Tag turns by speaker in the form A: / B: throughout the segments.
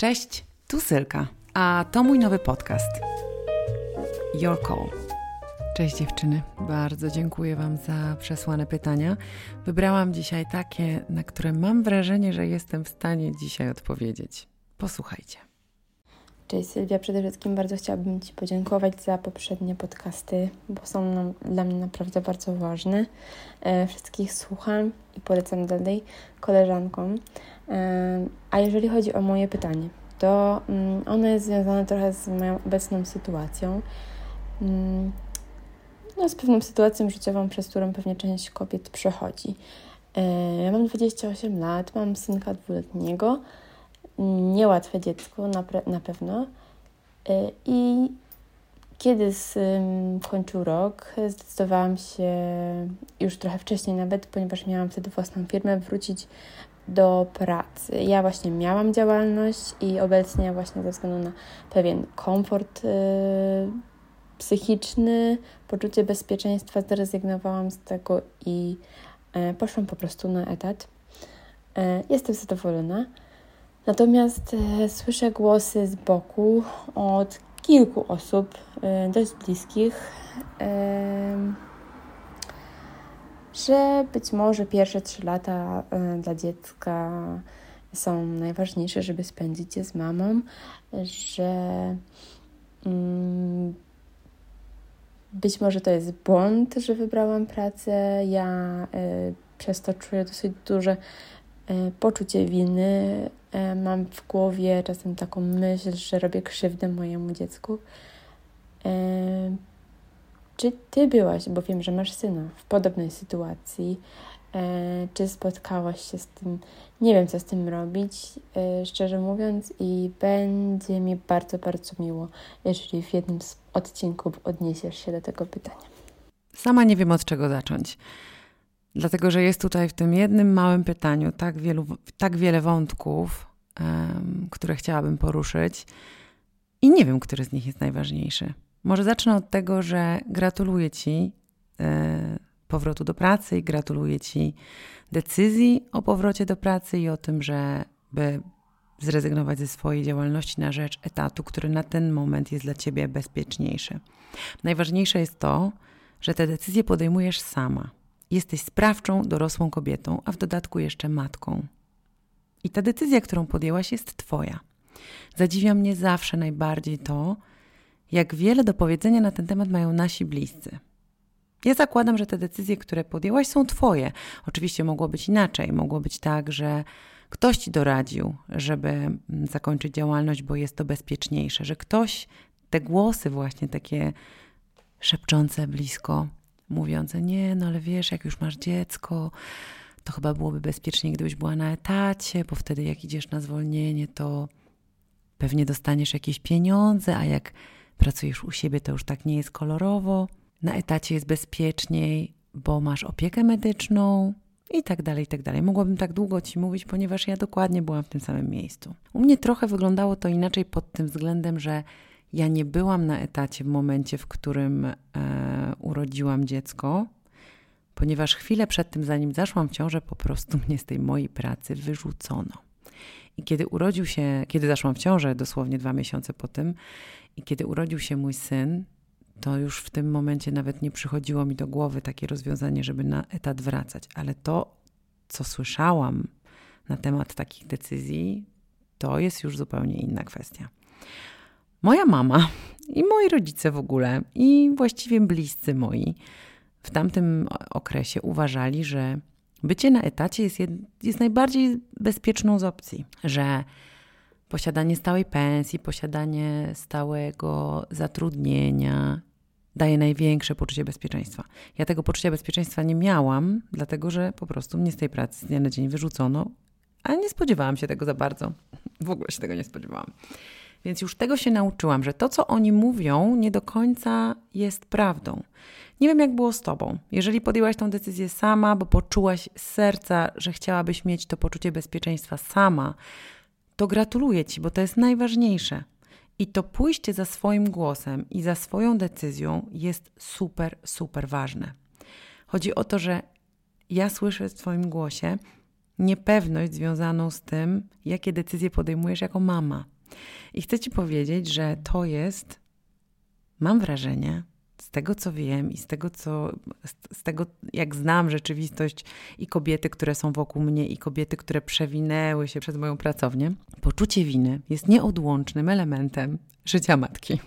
A: Cześć, tu Sylka, a to mój nowy podcast. Your Call. Cześć dziewczyny, bardzo dziękuję Wam za przesłane pytania. Wybrałam dzisiaj takie, na które mam wrażenie, że jestem w stanie dzisiaj odpowiedzieć. Posłuchajcie.
B: Cześć Sylwia, przede wszystkim bardzo chciałabym Ci podziękować za poprzednie podcasty, bo są nam, dla mnie naprawdę bardzo ważne. E, wszystkich słucham i polecam dalej koleżankom. E, a jeżeli chodzi o moje pytanie, to mm, ono jest związane trochę z moją obecną sytuacją. Mm, no, z pewną sytuacją życiową, przez którą pewnie część kobiet przechodzi. E, ja mam 28 lat, mam synka dwuletniego, niełatwe dziecko na, na pewno. E, I kiedy skończył rok, zdecydowałam się już trochę wcześniej nawet, ponieważ miałam wtedy własną firmę, wrócić do pracy. Ja właśnie miałam działalność i obecnie właśnie ze względu na pewien komfort yy, psychiczny, poczucie bezpieczeństwa zrezygnowałam z tego i yy, poszłam po prostu na etat. Yy, jestem zadowolona. Natomiast yy, słyszę głosy z boku od kilku osób, yy, dość bliskich, yy, że być może pierwsze trzy lata dla dziecka są najważniejsze, żeby spędzić je z mamą, że mm, być może to jest błąd, że wybrałam pracę. Ja przez to czuję dosyć duże poczucie winy. Mam w głowie czasem taką myśl, że robię krzywdę mojemu dziecku. Czy ty byłaś, bo wiem, że masz syna, w podobnej sytuacji? E, czy spotkałaś się z tym? Nie wiem, co z tym robić, e, szczerze mówiąc, i będzie mi bardzo, bardzo miło, jeżeli w jednym z odcinków odniesiesz się do tego pytania.
A: Sama nie wiem, od czego zacząć. Dlatego, że jest tutaj w tym jednym małym pytaniu tak, wielu, tak wiele wątków, um, które chciałabym poruszyć, i nie wiem, który z nich jest najważniejszy. Może zacznę od tego, że gratuluję Ci e, powrotu do pracy i gratuluję Ci decyzji o powrocie do pracy i o tym, żeby zrezygnować ze swojej działalności na rzecz etatu, który na ten moment jest dla Ciebie bezpieczniejszy. Najważniejsze jest to, że te decyzje podejmujesz sama. Jesteś sprawczą, dorosłą kobietą, a w dodatku jeszcze matką. I ta decyzja, którą podjęłaś, jest Twoja. Zadziwia mnie zawsze najbardziej to, jak wiele do powiedzenia na ten temat mają nasi bliscy. Ja zakładam, że te decyzje, które podjęłaś, są Twoje. Oczywiście mogło być inaczej. Mogło być tak, że ktoś Ci doradził, żeby mm, zakończyć działalność, bo jest to bezpieczniejsze, że ktoś te głosy, właśnie takie szepczące blisko, mówiące: Nie, no ale wiesz, jak już masz dziecko, to chyba byłoby bezpieczniej, gdybyś była na etacie, bo wtedy, jak idziesz na zwolnienie, to pewnie dostaniesz jakieś pieniądze, a jak pracujesz u siebie, to już tak nie jest kolorowo. Na etacie jest bezpieczniej, bo masz opiekę medyczną i tak dalej, i tak dalej. Mogłabym tak długo Ci mówić, ponieważ ja dokładnie byłam w tym samym miejscu. U mnie trochę wyglądało to inaczej pod tym względem, że ja nie byłam na etacie w momencie, w którym e, urodziłam dziecko, ponieważ chwilę przed tym, zanim zaszłam w ciążę, po prostu mnie z tej mojej pracy wyrzucono. I kiedy urodził się, kiedy zaszłam w ciążę, dosłownie dwa miesiące po tym, i kiedy urodził się mój syn, to już w tym momencie nawet nie przychodziło mi do głowy takie rozwiązanie, żeby na etat wracać. Ale to, co słyszałam na temat takich decyzji, to jest już zupełnie inna kwestia. Moja mama i moi rodzice w ogóle, i właściwie bliscy moi w tamtym okresie uważali, że bycie na etacie jest, jest najbardziej bezpieczną z opcji, że posiadanie stałej pensji, posiadanie stałego zatrudnienia daje największe poczucie bezpieczeństwa. Ja tego poczucia bezpieczeństwa nie miałam, dlatego że po prostu mnie z tej pracy z dnia na dzień wyrzucono, a nie spodziewałam się tego za bardzo. W ogóle się tego nie spodziewałam. Więc już tego się nauczyłam, że to, co oni mówią, nie do końca jest prawdą. Nie wiem, jak było z tobą. Jeżeli podjęłaś tą decyzję sama, bo poczułaś z serca, że chciałabyś mieć to poczucie bezpieczeństwa sama, to gratuluję Ci, bo to jest najważniejsze. I to pójście za swoim głosem i za swoją decyzją jest super, super ważne. Chodzi o to, że ja słyszę w Twoim głosie niepewność związaną z tym, jakie decyzje podejmujesz jako mama. I chcę Ci powiedzieć, że to jest, mam wrażenie, z tego co wiem i z tego, co, z tego, jak znam rzeczywistość i kobiety, które są wokół mnie, i kobiety, które przewinęły się przez moją pracownię, poczucie winy jest nieodłącznym elementem życia matki.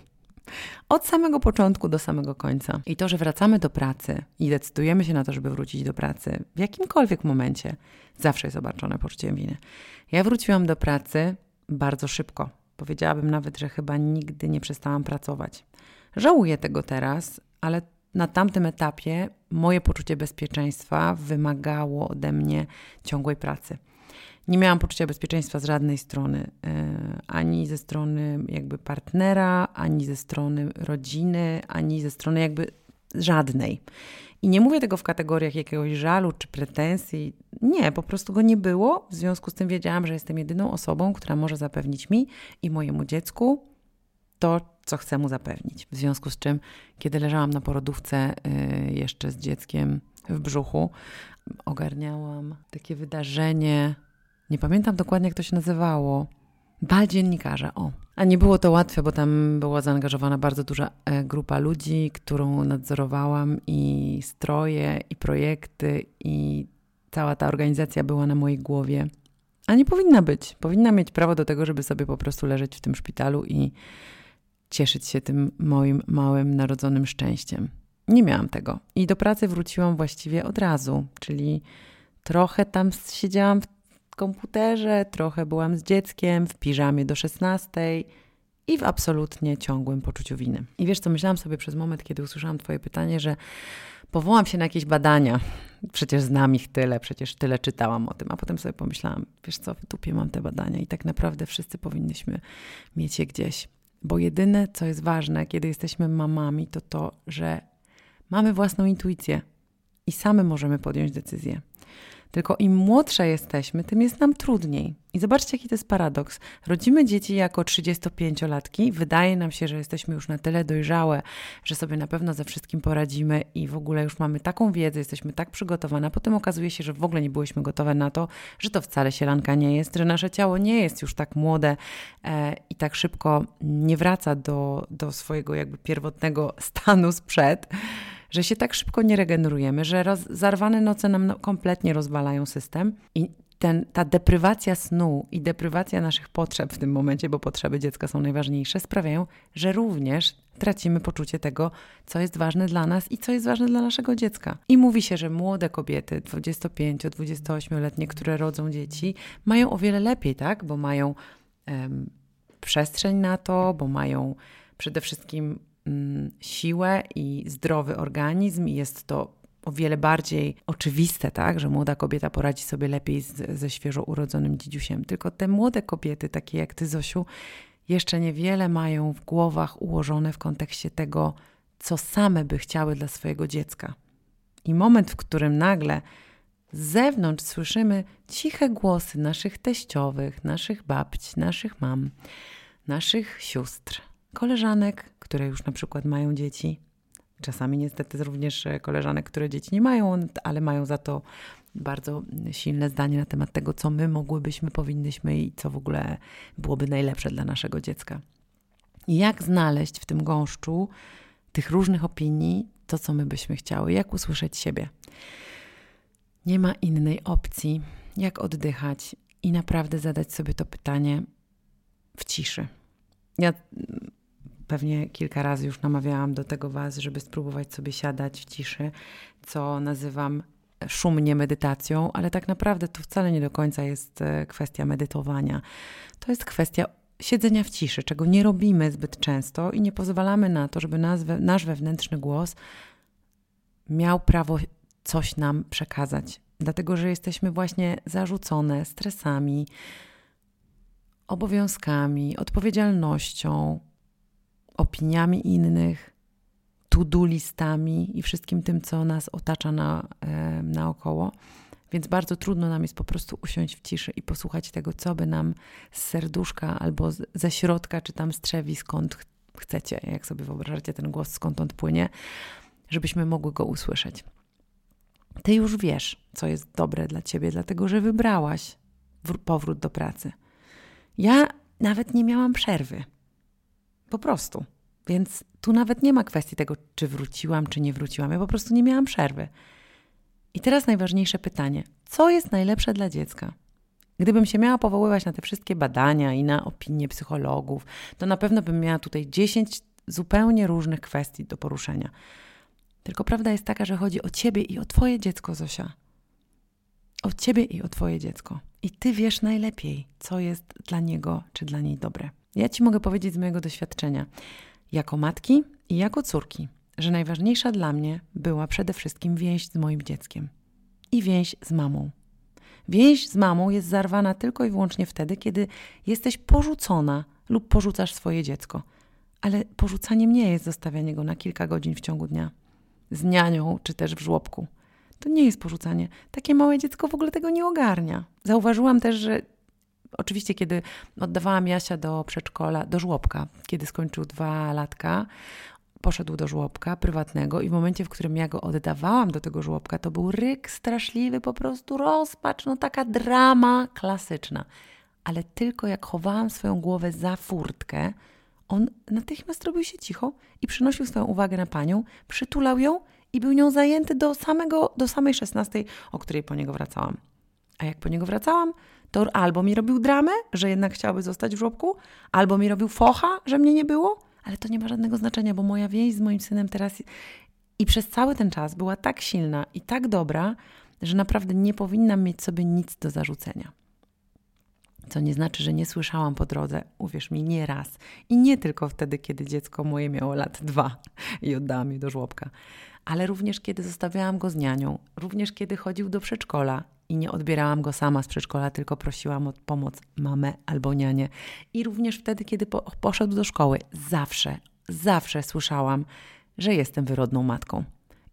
A: Od samego początku do samego końca. I to, że wracamy do pracy i decydujemy się na to, żeby wrócić do pracy w jakimkolwiek momencie, zawsze jest obarczone poczuciem winy. Ja wróciłam do pracy bardzo szybko. Powiedziałabym nawet, że chyba nigdy nie przestałam pracować. Żałuję tego teraz, ale na tamtym etapie moje poczucie bezpieczeństwa wymagało ode mnie ciągłej pracy. Nie miałam poczucia bezpieczeństwa z żadnej strony, e, ani ze strony jakby partnera, ani ze strony rodziny, ani ze strony jakby żadnej. I nie mówię tego w kategoriach jakiegoś żalu czy pretensji. Nie, po prostu go nie było. W związku z tym wiedziałam, że jestem jedyną osobą, która może zapewnić mi i mojemu dziecku to, co chcę mu zapewnić. W związku z czym, kiedy leżałam na porodówce y, jeszcze z dzieckiem w brzuchu, ogarniałam takie wydarzenie. Nie pamiętam dokładnie, jak to się nazywało. Bal dziennikarza, o. A nie było to łatwe, bo tam była zaangażowana bardzo duża e, grupa ludzi, którą nadzorowałam i stroje, i projekty, i cała ta organizacja była na mojej głowie. A nie powinna być. Powinna mieć prawo do tego, żeby sobie po prostu leżeć w tym szpitalu i cieszyć się tym moim małym narodzonym szczęściem. Nie miałam tego. I do pracy wróciłam właściwie od razu, czyli trochę tam siedziałam w komputerze, trochę byłam z dzieckiem, w piżamie do 16 i w absolutnie ciągłym poczuciu winy. I wiesz co, myślałam sobie przez moment, kiedy usłyszałam Twoje pytanie, że powołam się na jakieś badania. Przecież znam ich tyle, przecież tyle czytałam o tym, a potem sobie pomyślałam, wiesz co, w dupie mam te badania i tak naprawdę wszyscy powinniśmy mieć je gdzieś. Bo jedyne, co jest ważne, kiedy jesteśmy mamami, to to, że mamy własną intuicję i same możemy podjąć decyzję. Tylko im młodsze jesteśmy, tym jest nam trudniej. I zobaczcie, jaki to jest paradoks. Rodzimy dzieci jako 35-latki, wydaje nam się, że jesteśmy już na tyle dojrzałe, że sobie na pewno ze wszystkim poradzimy i w ogóle już mamy taką wiedzę, jesteśmy tak przygotowane, potem okazuje się, że w ogóle nie byłyśmy gotowe na to, że to wcale sielanka nie jest, że nasze ciało nie jest już tak młode e, i tak szybko nie wraca do, do swojego jakby pierwotnego stanu sprzed że się tak szybko nie regenerujemy, że roz, zarwane noce nam no, kompletnie rozwalają system i ten, ta deprywacja snu i deprywacja naszych potrzeb w tym momencie, bo potrzeby dziecka są najważniejsze, sprawiają, że również tracimy poczucie tego, co jest ważne dla nas i co jest ważne dla naszego dziecka. I mówi się, że młode kobiety, 25-28-letnie, które rodzą dzieci, mają o wiele lepiej, tak? Bo mają um, przestrzeń na to, bo mają przede wszystkim siłę i zdrowy organizm, i jest to o wiele bardziej oczywiste, tak, że młoda kobieta poradzi sobie lepiej z, ze świeżo urodzonym dzidziusiem. Tylko te młode kobiety, takie jak ty, Zosiu, jeszcze niewiele mają w głowach ułożone w kontekście tego, co same by chciały dla swojego dziecka. I moment, w którym nagle z zewnątrz słyszymy ciche głosy naszych teściowych, naszych babci, naszych mam, naszych sióstr, koleżanek, które już na przykład mają dzieci, Czasami niestety również e, koleżanek, które dzieci nie mają, ale mają za to bardzo silne zdanie na temat tego, co my mogłybyśmy, powinnyśmy i co w ogóle byłoby najlepsze dla naszego dziecka. Jak znaleźć w tym gąszczu tych różnych opinii to, co my byśmy chciały, jak usłyszeć siebie. Nie ma innej opcji, jak oddychać i naprawdę zadać sobie to pytanie w ciszy. Ja pewnie kilka razy już namawiałam do tego Was, żeby spróbować sobie siadać w ciszy, co nazywam szumnie medytacją, ale tak naprawdę to wcale nie do końca jest e, kwestia medytowania. To jest kwestia siedzenia w ciszy, czego nie robimy zbyt często i nie pozwalamy na to, żeby nas, nasz wewnętrzny głos miał prawo coś nam przekazać. Dlatego, że jesteśmy właśnie zarzucone stresami, obowiązkami, odpowiedzialnością, opiniami innych, to-do listami i wszystkim tym, co nas otacza na, naokoło. Więc bardzo trudno nam jest po prostu usiąść w ciszy i posłuchać tego, co by nam z serduszka albo z, ze środka, czy tam strzewi, skąd ch chcecie, jak sobie wyobrażacie ten głos, skąd on płynie, żebyśmy mogły go usłyszeć. Ty już wiesz, co jest dobre dla ciebie, dlatego że wybrałaś powrót do pracy. Ja nawet nie miałam przerwy. Po prostu. Więc tu nawet nie ma kwestii tego, czy wróciłam, czy nie wróciłam. Ja po prostu nie miałam przerwy. I teraz najważniejsze pytanie: co jest najlepsze dla dziecka? Gdybym się miała powoływać na te wszystkie badania i na opinie psychologów, to na pewno bym miała tutaj 10 zupełnie różnych kwestii do poruszenia. Tylko prawda jest taka, że chodzi o ciebie i o twoje dziecko, Zosia. O ciebie i o twoje dziecko. I ty wiesz najlepiej, co jest dla niego czy dla niej dobre. Ja ci mogę powiedzieć z mojego doświadczenia, jako matki i jako córki, że najważniejsza dla mnie była przede wszystkim więź z moim dzieckiem i więź z mamą. Więź z mamą jest zarwana tylko i wyłącznie wtedy, kiedy jesteś porzucona lub porzucasz swoje dziecko. Ale porzucaniem nie jest zostawianie go na kilka godzin w ciągu dnia z nianią czy też w żłobku. To nie jest porzucanie. Takie małe dziecko w ogóle tego nie ogarnia. Zauważyłam też, że oczywiście, kiedy oddawałam Jasia do przedszkola, do żłobka, kiedy skończył dwa latka, poszedł do żłobka prywatnego i w momencie, w którym ja go oddawałam do tego żłobka, to był ryk straszliwy, po prostu rozpacz, no taka drama klasyczna. Ale tylko jak chowałam swoją głowę za furtkę, on natychmiast robił się cicho i przynosił swoją uwagę na panią, przytulał ją i był nią zajęty do, samego, do samej szesnastej, o której po niego wracałam. A jak po niego wracałam, to albo mi robił dramę, że jednak chciałby zostać w żłobku, albo mi robił focha, że mnie nie było, ale to nie ma żadnego znaczenia, bo moja więź z moim synem teraz i przez cały ten czas była tak silna i tak dobra, że naprawdę nie powinnam mieć sobie nic do zarzucenia. Co nie znaczy, że nie słyszałam po drodze, uwierz mi, nie raz. I nie tylko wtedy, kiedy dziecko moje miało lat dwa i oddałam je do żłobka, ale również kiedy zostawiałam go z nianią, również kiedy chodził do przedszkola i nie odbierałam go sama z przedszkola, tylko prosiłam o pomoc mamę albo nianię. I również wtedy, kiedy po, poszedł do szkoły, zawsze, zawsze słyszałam, że jestem wyrodną matką.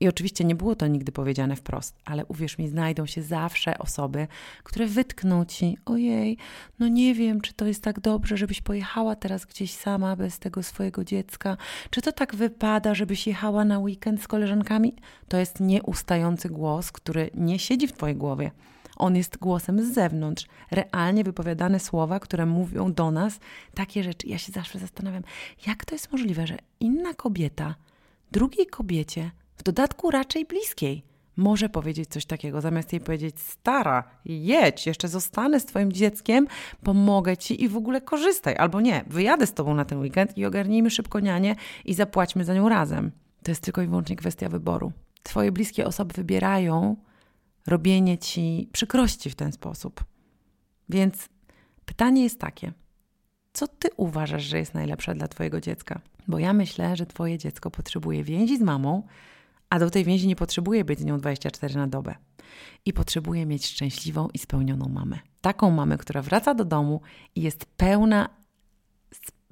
A: I oczywiście nie było to nigdy powiedziane wprost, ale uwierz mi, znajdą się zawsze osoby, które wytkną ci: Ojej, no nie wiem, czy to jest tak dobrze, żebyś pojechała teraz gdzieś sama bez tego swojego dziecka. Czy to tak wypada, żebyś jechała na weekend z koleżankami? To jest nieustający głos, który nie siedzi w Twojej głowie. On jest głosem z zewnątrz, realnie wypowiadane słowa, które mówią do nas takie rzeczy. Ja się zawsze zastanawiam, jak to jest możliwe, że inna kobieta drugiej kobiecie w dodatku raczej bliskiej. Może powiedzieć coś takiego, zamiast jej powiedzieć: Stara, jedź, jeszcze zostanę z Twoim dzieckiem, pomogę Ci i w ogóle korzystaj. Albo nie, wyjadę z Tobą na ten weekend i ogarnijmy szybko nianię i zapłaćmy za nią razem. To jest tylko i wyłącznie kwestia wyboru. Twoje bliskie osoby wybierają robienie Ci przykrości w ten sposób. Więc pytanie jest takie: co Ty uważasz, że jest najlepsze dla Twojego dziecka? Bo ja myślę, że Twoje dziecko potrzebuje więzi z mamą, a do tej więzi nie potrzebuje być z nią 24 na dobę. I potrzebuje mieć szczęśliwą i spełnioną mamę. Taką mamę, która wraca do domu i jest pełna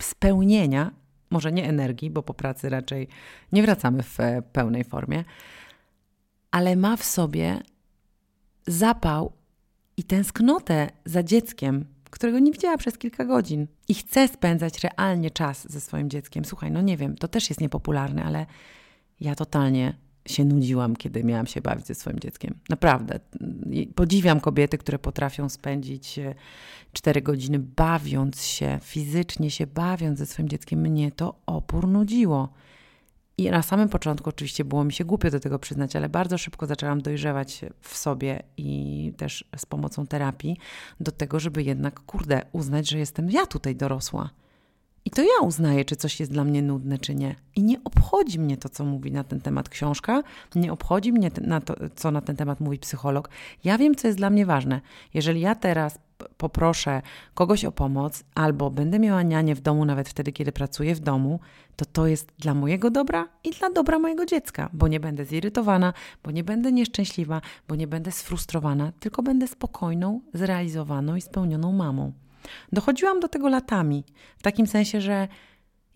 A: spełnienia, może nie energii, bo po pracy raczej nie wracamy w e, pełnej formie, ale ma w sobie zapał i tęsknotę za dzieckiem, którego nie widziała przez kilka godzin i chce spędzać realnie czas ze swoim dzieckiem. Słuchaj, no nie wiem, to też jest niepopularne, ale ja totalnie się nudziłam, kiedy miałam się bawić ze swoim dzieckiem. Naprawdę. Podziwiam kobiety, które potrafią spędzić 4 godziny bawiąc się, fizycznie się bawiąc ze swoim dzieckiem. Mnie to opór nudziło. I na samym początku oczywiście było mi się głupio do tego przyznać, ale bardzo szybko zaczęłam dojrzewać w sobie i też z pomocą terapii do tego, żeby jednak, kurde, uznać, że jestem ja tutaj dorosła i to ja uznaję, czy coś jest dla mnie nudne, czy nie. I nie obchodzi mnie to, co mówi na ten temat książka, nie obchodzi mnie na to, co na ten temat mówi psycholog. Ja wiem, co jest dla mnie ważne. Jeżeli ja teraz poproszę kogoś o pomoc, albo będę miała nianię w domu, nawet wtedy, kiedy pracuję w domu, to to jest dla mojego dobra i dla dobra mojego dziecka, bo nie będę zirytowana, bo nie będę nieszczęśliwa, bo nie będę sfrustrowana, tylko będę spokojną, zrealizowaną i spełnioną mamą. Dochodziłam do tego latami, w takim sensie, że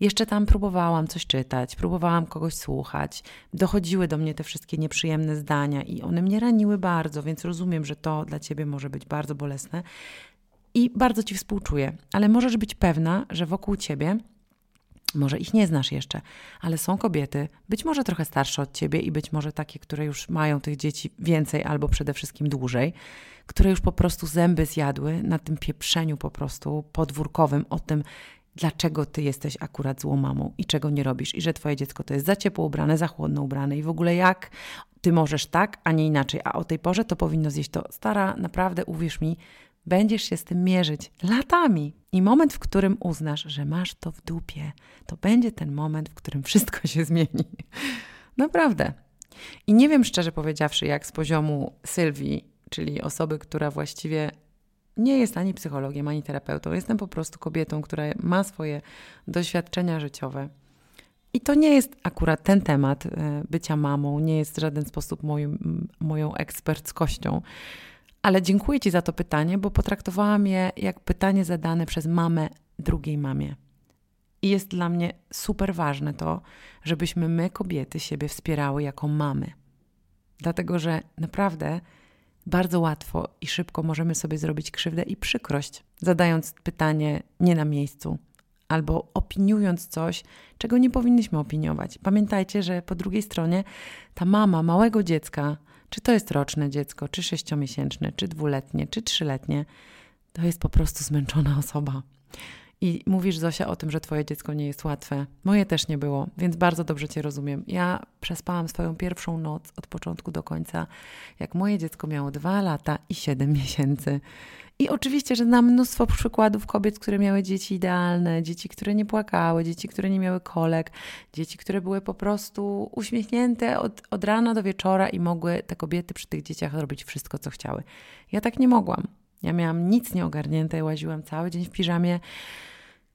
A: jeszcze tam próbowałam coś czytać, próbowałam kogoś słuchać. Dochodziły do mnie te wszystkie nieprzyjemne zdania i one mnie raniły bardzo, więc rozumiem, że to dla ciebie może być bardzo bolesne. I bardzo ci współczuję, ale możesz być pewna, że wokół ciebie Może ich nie znasz jeszcze, ale są kobiety, być może trochę starsze od ciebie i być może takie, które już mają tych dzieci więcej albo przede wszystkim dłużej, które już po prostu zęby zjadły na tym pieprzeniu po prostu podwórkowym o tym, dlaczego ty jesteś akurat złą mamą i czego nie robisz, i że twoje dziecko to jest za ciepło ubrane, za chłodno ubrane i w ogóle jak ty możesz tak, a nie inaczej, a o tej porze to powinno zjeść to. Stara, naprawdę uwierz mi, będziesz się z tym mierzyć latami. I moment, w którym uznasz, że masz to w dupie, to będzie ten moment, w którym wszystko się zmieni. Naprawdę. I nie wiem szczerze powiedziawszy, jak z poziomu Sylwii, czyli osoby, która właściwie nie jest ani psychologiem, ani terapeutą. Jestem po prostu kobietą, która ma swoje doświadczenia życiowe. I to nie jest akurat ten temat e, bycia mamą, nie jest w żaden sposób moim, moją eksperckością. Ale dziękuję Ci za to pytanie, bo potraktowałam je jak pytanie zadane przez mamę drugiej mamie. I jest dla mnie super ważne to, żebyśmy my, kobiety, siebie wspierały jako mamy. Dlatego, że naprawdę bardzo łatwo i szybko możemy sobie zrobić krzywdę i przykrość, zadając pytanie nie na miejscu albo opiniując coś, czego nie powinniśmy opiniować. Pamiętajcie, że po drugiej stronie ta mama małego dziecka, czy to jest roczne dziecko, czy sześciomiesięczne, czy dwuletnie, czy trzyletnie, to jest po prostu zmęczona osoba. I mówisz, Zosia, o tym, że Twoje dziecko nie jest łatwe. Moje też nie było, więc bardzo dobrze Cię rozumiem. Ja przespałam swoją pierwszą noc od początku do końca, jak moje dziecko miało dwa lata i siedem miesięcy. I oczywiście, że znam mnóstwo przykładów kobiet, które miały dzieci idealne, dzieci, które nie płakały, dzieci, które nie miały kolek, dzieci, które były po prostu uśmiechnięte od, od rana do wieczora i mogły te kobiety przy tych dzieciach robić wszystko, co chciały. Ja tak nie mogłam. Ja miałam nic nieogarnięte, łaziłam cały dzień w piżamie,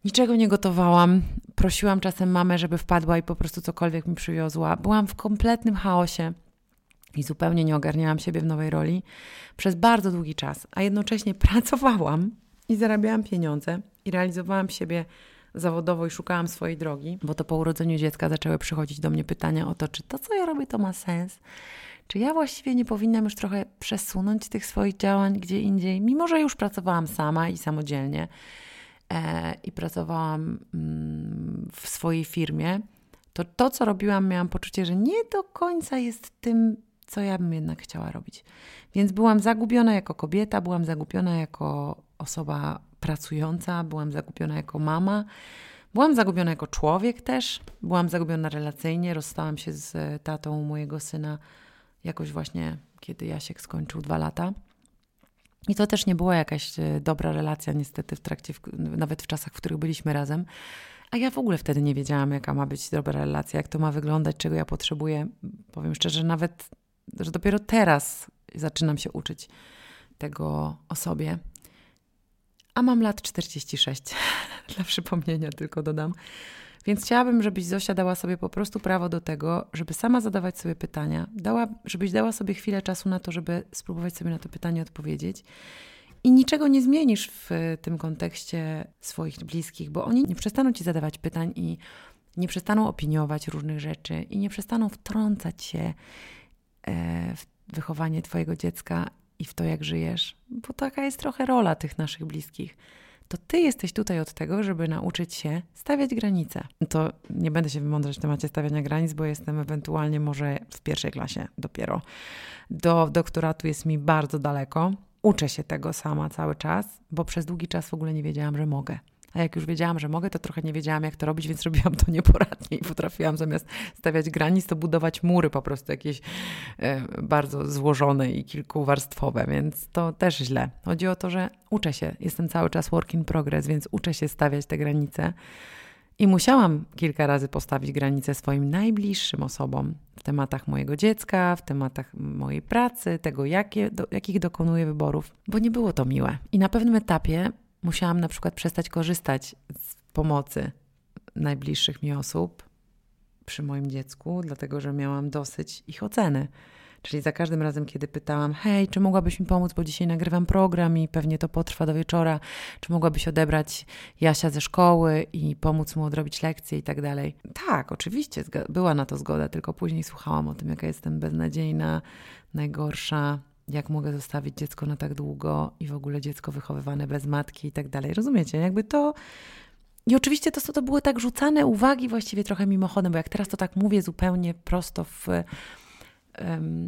A: niczego nie gotowałam. Prosiłam czasem mamę, żeby wpadła i po prostu cokolwiek mi przywiozła. Byłam w kompletnym chaosie i zupełnie nie ogarniałam siebie w nowej roli przez bardzo długi czas, a jednocześnie pracowałam i zarabiałam pieniądze i realizowałam siebie zawodowo i szukałam swojej drogi, bo to po urodzeniu dziecka zaczęły przychodzić do mnie pytania o to, czy to, co ja robię, to ma sens, czy ja właściwie nie powinnam już trochę przesunąć tych swoich działań gdzie indziej, mimo że już pracowałam sama i samodzielnie i pracowałam mm, w swojej firmie, to to, co robiłam, miałam poczucie, że nie do końca jest tym, co ja bym jednak chciała robić. Więc byłam zagubiona jako kobieta, byłam zagubiona jako osoba pracująca, byłam zagubiona jako mama. Byłam zagubiona jako człowiek też, byłam zagubiona relacyjnie. Rozstałam się z tatą mojego syna jakoś właśnie, kiedy Jasiek skończył dwa lata. I to też nie była jakaś e, dobra relacja, niestety, w trakcie, nawet w czasach, w których byliśmy razem. A ja w ogóle wtedy nie wiedziałam, jaka ma być dobra relacja, jak to ma wyglądać, czego ja potrzebuję. Powiem szczerze, nawet, że dopiero teraz zaczynam się uczyć tego o sobie. A mam lat 46, dla przypomnienia tylko dodam. Więc chciałabym, żebyś Zosia dała sobie po prostu prawo do tego, żeby sama zadawać sobie pytania, dała, żebyś dała sobie chwilę czasu na to, żeby spróbować sobie na to pytanie odpowiedzieć. I niczego nie zmienisz w tym kontekście swoich bliskich, bo oni nie przestaną ci zadawać pytań i nie przestaną opiniować różnych rzeczy i nie przestaną wtrącać się e, w wychowanie Twojego dziecka i w to, jak żyjesz, bo taka jest trochę rola tych naszych bliskich to ty jesteś tutaj od tego, żeby nauczyć się stawiać granice. To nie będę się wymądrać w temacie stawiania granic, bo jestem ewentualnie może w pierwszej klasie dopiero. Do doktoratu jest mi bardzo daleko. Uczę się tego sama cały czas, bo przez długi czas w ogóle nie wiedziałam, że mogę. A jak już wiedziałam, że mogę, to trochę nie wiedziałam, jak to robić, więc robiłam to nieporadnie i potrafiłam zamiast stawiać granic, to budować mury po prostu jakieś e, bardzo złożone i kilkuwarstwowe, więc to też źle. Chodzi o to, że uczę się, jestem cały czas work in progress, więc uczę się stawiać te granice. I musiałam kilka razy postawić granice swoim najbliższym osobom w tematach mojego dziecka, w tematach mojej pracy, tego, jakie, do, jakich dokonuję wyborów, bo nie było to miłe. I na pewnym etapie musiałam na przykład przestać korzystać z pomocy najbliższych mi osób przy moim dziecku, dlatego że miałam dosyć ich oceny. Czyli za każdym razem, kiedy pytałam, hej, czy mogłabyś mi pomóc, bo dzisiaj nagrywam program i pewnie to potrwa do wieczora, czy mogłabyś odebrać Jasia ze szkoły i pomóc mu odrobić lekcje i tak dalej. Tak, oczywiście, była na to zgoda, tylko później słuchałam o tym, jaka jestem beznadziejna, najgorsza, jak mogę zostawić dziecko na tak długo i w ogóle dziecko wychowywane bez matki i tak dalej. Rozumiecie? Jakby to I oczywiście to, to były tak rzucane uwagi właściwie trochę mimochodem, bo jak teraz to tak mówię zupełnie prosto w,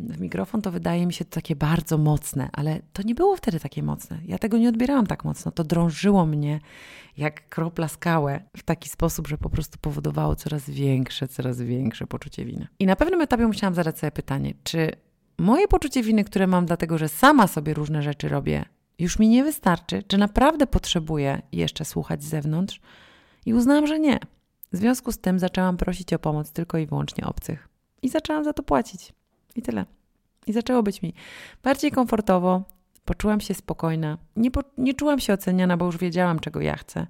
A: w mikrofon, to wydaje mi się to takie bardzo mocne, ale to nie było wtedy takie mocne. Ja tego nie odbierałam tak mocno. To drążyło mnie jak kropla skałę w taki sposób, że po prostu powodowało coraz większe, coraz większe poczucie winy. I na pewnym etapie musiałam zadać sobie pytanie, czy moje poczucie winy, które mam dlatego, że sama sobie różne rzeczy robię, już mi nie wystarczy? Czy naprawdę potrzebuję jeszcze słuchać z zewnątrz? I uznałam, że nie. W związku z tym zaczęłam prosić o pomoc tylko i wyłącznie obcych. I zaczęłam za to płacić. I tyle. I zaczęło być mi bardziej komfortowo, poczułam się spokojna, nie, po, nie czułam się oceniana, bo już wiedziałam, czego ja chcę.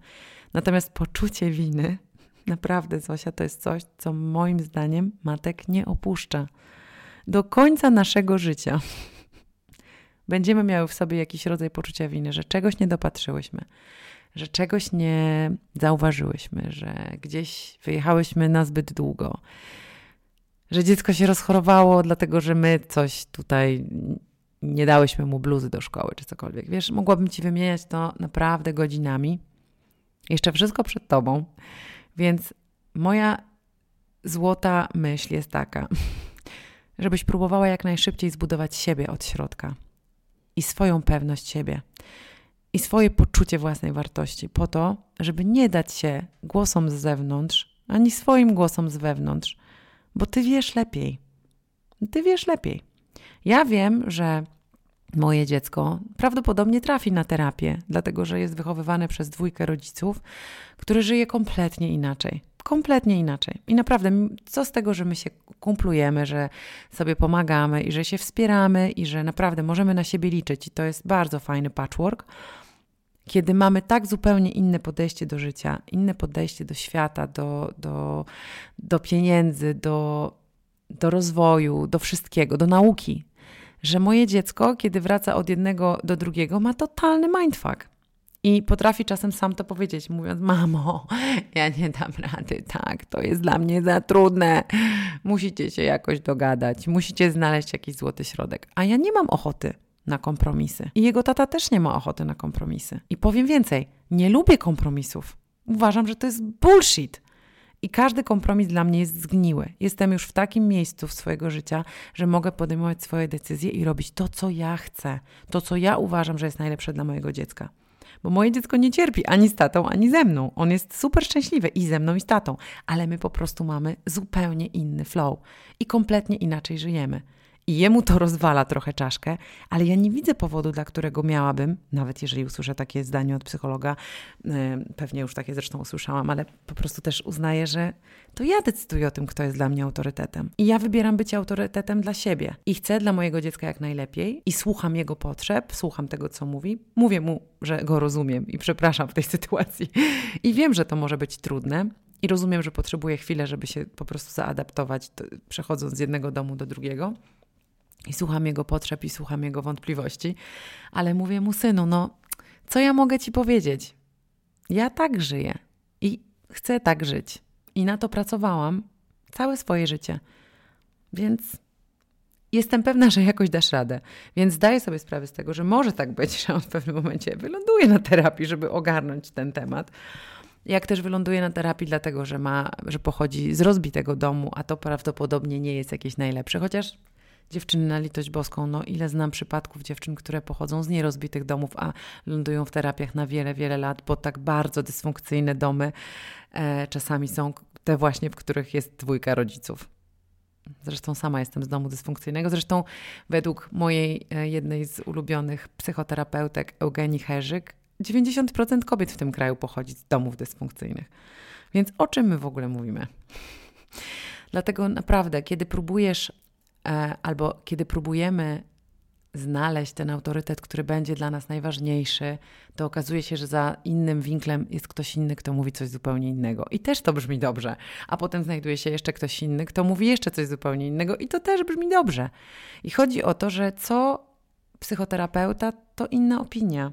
A: Natomiast poczucie winy, naprawdę, Zosia, to jest coś, co moim zdaniem matek nie opuszcza. Do końca naszego życia będziemy miały w sobie jakiś rodzaj poczucia winy, że czegoś nie dopatrzyłyśmy, że czegoś nie zauważyłyśmy, że gdzieś wyjechałyśmy na zbyt długo, że dziecko się rozchorowało, dlatego że my coś tutaj nie dałyśmy mu bluzy do szkoły czy cokolwiek. Wiesz, mogłabym ci wymieniać to naprawdę godzinami. Jeszcze wszystko przed tobą. Więc moja złota myśl jest taka, żebyś próbowała jak najszybciej zbudować siebie od środka i swoją pewność siebie i swoje poczucie własnej wartości, po to, żeby nie dać się głosom z zewnątrz, ani swoim głosom z wewnątrz, bo ty wiesz lepiej. Ty wiesz lepiej. Ja wiem, że moje dziecko prawdopodobnie trafi na terapię, dlatego że jest wychowywane przez dwójkę rodziców, który żyje kompletnie inaczej. Kompletnie inaczej. I naprawdę, co z tego, że my się kumplujemy, że sobie pomagamy i że się wspieramy i że naprawdę możemy na siebie liczyć. I to jest bardzo fajny patchwork. Kiedy mamy tak zupełnie inne podejście do życia, inne podejście do świata, do, do, do pieniędzy, do, do rozwoju, do wszystkiego, do nauki, że moje dziecko, kiedy wraca od jednego do drugiego, ma totalny mindfuck. I potrafi czasem sam to powiedzieć, mówiąc: Mamo, ja nie dam rady, tak, to jest dla mnie za trudne. Musicie się jakoś dogadać, musicie znaleźć jakiś złoty środek. A ja nie mam ochoty na kompromisy. I jego tata też nie ma ochoty na kompromisy. I powiem więcej: nie lubię kompromisów. Uważam, że to jest bullshit. I każdy kompromis dla mnie jest zgniły. Jestem już w takim miejscu w swojego życia, że mogę podejmować swoje decyzje i robić to, co ja chcę, to, co ja uważam, że jest najlepsze dla mojego dziecka. Bo moje dziecko nie cierpi ani z tatą, ani ze mną. On jest super szczęśliwy i ze mną, i z tatą, ale my po prostu mamy zupełnie inny flow i kompletnie inaczej żyjemy. I jemu to rozwala trochę czaszkę, ale ja nie widzę powodu, dla którego miałabym, nawet jeżeli usłyszę takie zdanie od psychologa, e, pewnie już takie zresztą usłyszałam, ale po prostu też uznaję, że to ja decyduję o tym, kto jest dla mnie autorytetem. I ja wybieram być autorytetem dla siebie. I chcę dla mojego dziecka jak najlepiej i słucham jego potrzeb, słucham tego, co mówi. Mówię mu, że go rozumiem i przepraszam w tej sytuacji. I wiem, że to może być trudne, i rozumiem, że potrzebuję chwilę, żeby się po prostu zaadaptować, przechodząc z jednego domu do drugiego i słucham jego potrzeb i słucham jego wątpliwości, ale mówię mu, synu, no, co ja mogę ci powiedzieć? Ja tak żyję i chcę tak żyć. I na to pracowałam całe swoje życie. Więc jestem pewna, że jakoś dasz radę. Więc zdaję sobie sprawę z tego, że może tak być, że on w pewnym momencie wyląduje na terapii, żeby ogarnąć ten temat. Jak też wyląduje na terapii, dlatego że ma, że pochodzi z rozbitego domu, a to prawdopodobnie nie jest jakieś najlepsze, chociaż dziewczyny na litość boską. No ile znam przypadków dziewczyn, które pochodzą z nierozbitych domów, a lądują w terapiach na wiele, wiele lat, bo tak bardzo dysfunkcyjne domy e, czasami są te właśnie, w których jest dwójka rodziców. Zresztą sama jestem z domu dysfunkcyjnego. Zresztą według mojej e, jednej z ulubionych psychoterapeutek Eugenii Herzyk, 90% kobiet w tym kraju pochodzi z domów dysfunkcyjnych. Więc o czym my w ogóle mówimy? Dlatego naprawdę, kiedy próbujesz albo kiedy próbujemy znaleźć ten autorytet, który będzie dla nas najważniejszy, to okazuje się, że za innym winklem jest ktoś inny, kto mówi coś zupełnie innego. I też to brzmi dobrze. A potem znajduje się jeszcze ktoś inny, kto mówi jeszcze coś zupełnie innego, i to też brzmi dobrze. I chodzi o to, że co psychoterapeuta, to inna opinia.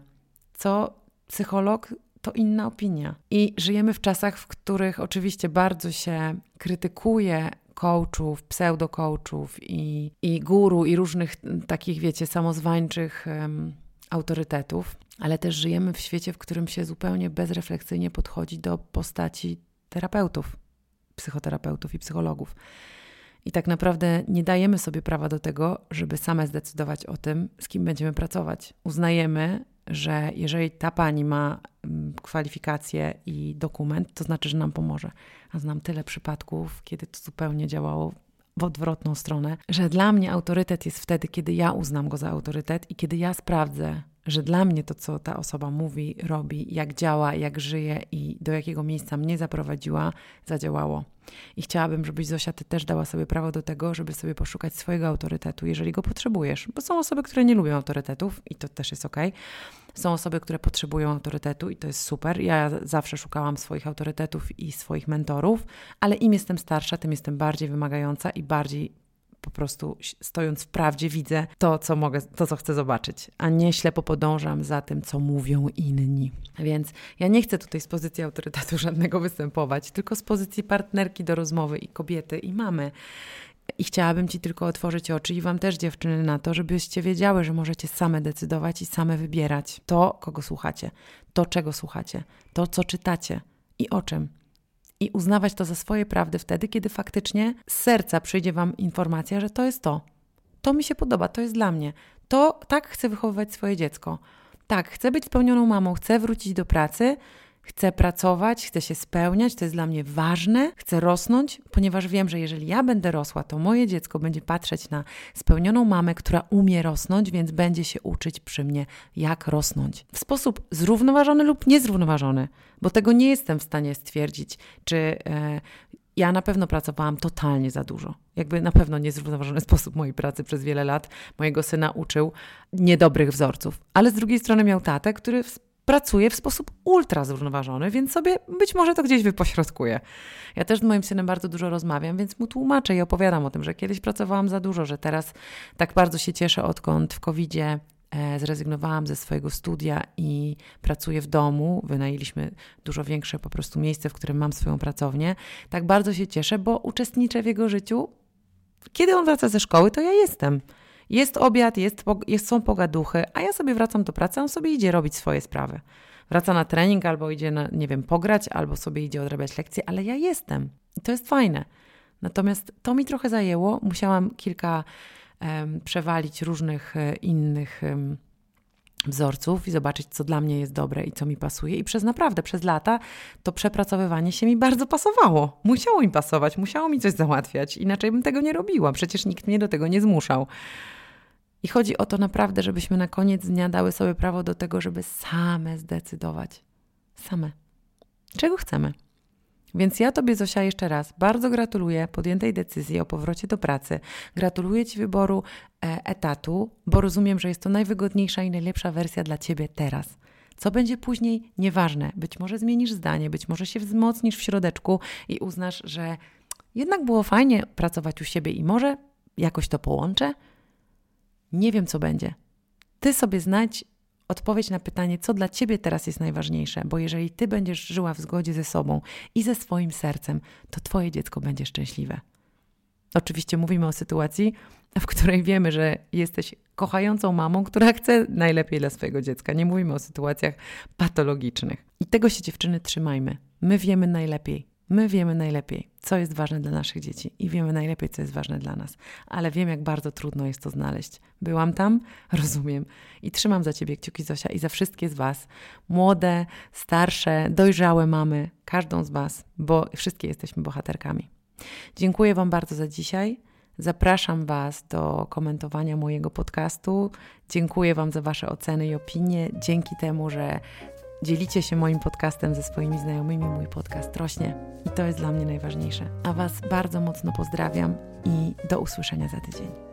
A: Co psycholog, to inna opinia. I żyjemy w czasach, w których oczywiście bardzo się krytykuje coachów, pseudo-coachów i, i guru i różnych takich, wiecie, samozwańczych um, autorytetów, ale też żyjemy w świecie, w którym się zupełnie bezrefleksyjnie podchodzi do postaci terapeutów, psychoterapeutów i psychologów. I tak naprawdę nie dajemy sobie prawa do tego, żeby same zdecydować o tym, z kim będziemy pracować. Uznajemy, że jeżeli ta pani ma mm, kwalifikacje i dokument, to znaczy, że nam pomoże. A znam tyle przypadków, kiedy to zupełnie działało w odwrotną stronę, że dla mnie autorytet jest wtedy, kiedy ja uznam go za autorytet i kiedy ja sprawdzę, że dla mnie to, co ta osoba mówi, robi, jak działa, jak żyje i do jakiego miejsca mnie zaprowadziła, zadziałało. I chciałabym, żebyś Zosia, ty też dała sobie prawo do tego, żeby sobie poszukać swojego autorytetu, jeżeli go potrzebujesz. Bo są osoby, które nie lubią autorytetów i to też jest ok. Są osoby, które potrzebują autorytetu i to jest super. Ja zawsze szukałam swoich autorytetów i swoich mentorów, ale im jestem starsza, tym jestem bardziej wymagająca i bardziej po prostu stojąc w prawdzie widzę to, co mogę, to, co chcę zobaczyć, a nie ślepo podążam za tym, co mówią inni. Więc ja nie chcę tutaj z pozycji autorytetu żadnego występować, tylko z pozycji partnerki do rozmowy i kobiety i mamy. I chciałabym Ci tylko otworzyć oczy i Wam też, dziewczyny, na to, żebyście wiedziały, że możecie same decydować i same wybierać to, kogo słuchacie, to, czego słuchacie, to, co czytacie i o czym i uznawać to za swoje prawdy wtedy, kiedy faktycznie z serca przyjdzie Wam informacja, że to jest to. To mi się podoba, to jest dla mnie. To tak chcę wychowywać swoje dziecko. Tak, chcę być spełnioną mamą, chcę wrócić do pracy, Chcę pracować, chcę się spełniać, to jest dla mnie ważne, chcę rosnąć, ponieważ wiem, że jeżeli ja będę rosła, to moje dziecko będzie patrzeć na spełnioną mamę, która umie rosnąć, więc będzie się uczyć przy mnie, jak rosnąć. W sposób zrównoważony lub niezrównoważony, bo tego nie jestem w stanie stwierdzić, czy. E, ja na pewno pracowałam totalnie za dużo. Jakby na pewno niezrównoważony sposób mojej pracy przez wiele lat mojego syna uczył niedobrych wzorców. Ale z drugiej strony miał tatę, który pracuje w sposób ultra zrównoważony, więc sobie być może to gdzieś wypośrodkuje. Ja też z moim synem bardzo dużo rozmawiam, więc mu tłumaczę i opowiadam o tym, że kiedyś pracowałam za dużo, że teraz tak bardzo się cieszę, odkąd w COVID-zie e, zrezygnowałam ze swojego studia i pracuję w domu. Wynajęliśmy dużo większe po prostu miejsce, w którym mam swoją pracownię. Tak bardzo się cieszę, bo uczestniczę w jego życiu. Kiedy on wraca ze szkoły, to ja jestem. Jest obiad, jest, jest, są pogaduchy, a ja sobie wracam do pracy, on sobie idzie robić swoje sprawy. Wraca na trening albo idzie, na, nie wiem, pograć, albo sobie idzie odrabiać lekcje, ale ja jestem. I to jest fajne. Natomiast to mi trochę zajęło. Musiałam kilka um, przewalić różnych e, innych um, wzorców i zobaczyć, co dla mnie jest dobre i co mi pasuje. I przez naprawdę, przez lata to przepracowywanie się mi bardzo pasowało. Musiało mi pasować, musiało mi coś załatwiać, inaczej bym tego nie robiła. Przecież nikt mnie do tego nie zmuszał. I chodzi o to naprawdę, żebyśmy na koniec dnia dały sobie prawo do tego, żeby same zdecydować. Same. Czego chcemy? Więc ja Tobie, Zosia, jeszcze raz bardzo gratuluję podjętej decyzji o powrocie do pracy. Gratuluję Ci wyboru e, etatu, bo rozumiem, że jest to najwygodniejsza i najlepsza wersja dla Ciebie teraz. Co będzie później, nieważne. Być może zmienisz zdanie, być może się wzmocnisz w środeczku i uznasz, że jednak było fajnie pracować u siebie i może jakoś to połączę. Nie wiem, co będzie. Ty sobie znajdź odpowiedź na pytanie, co dla ciebie teraz jest najważniejsze, bo jeżeli ty będziesz żyła w zgodzie ze sobą i ze swoim sercem, to twoje dziecko będzie szczęśliwe. Oczywiście mówimy o sytuacji, w której wiemy, że jesteś kochającą mamą, która chce najlepiej dla swojego dziecka. Nie mówimy o sytuacjach patologicznych. I tego się dziewczyny trzymajmy. My wiemy najlepiej. My wiemy najlepiej, co jest ważne dla naszych dzieci i wiemy najlepiej, co jest ważne dla nas, ale wiem, jak bardzo trudno jest to znaleźć. Byłam tam, rozumiem i trzymam za Ciebie kciuki, Zosia, i za wszystkie z Was, młode, starsze, dojrzałe mamy, każdą z Was, bo wszystkie jesteśmy bohaterkami. Dziękuję Wam bardzo za dzisiaj. Zapraszam Was do komentowania mojego podcastu. Dziękuję Wam za Wasze oceny i opinie. Dzięki temu, że dzielicie się moim podcastem ze swoimi znajomymi, mój podcast rośnie i to jest dla mnie najważniejsze. A Was bardzo mocno pozdrawiam i do usłyszenia za tydzień.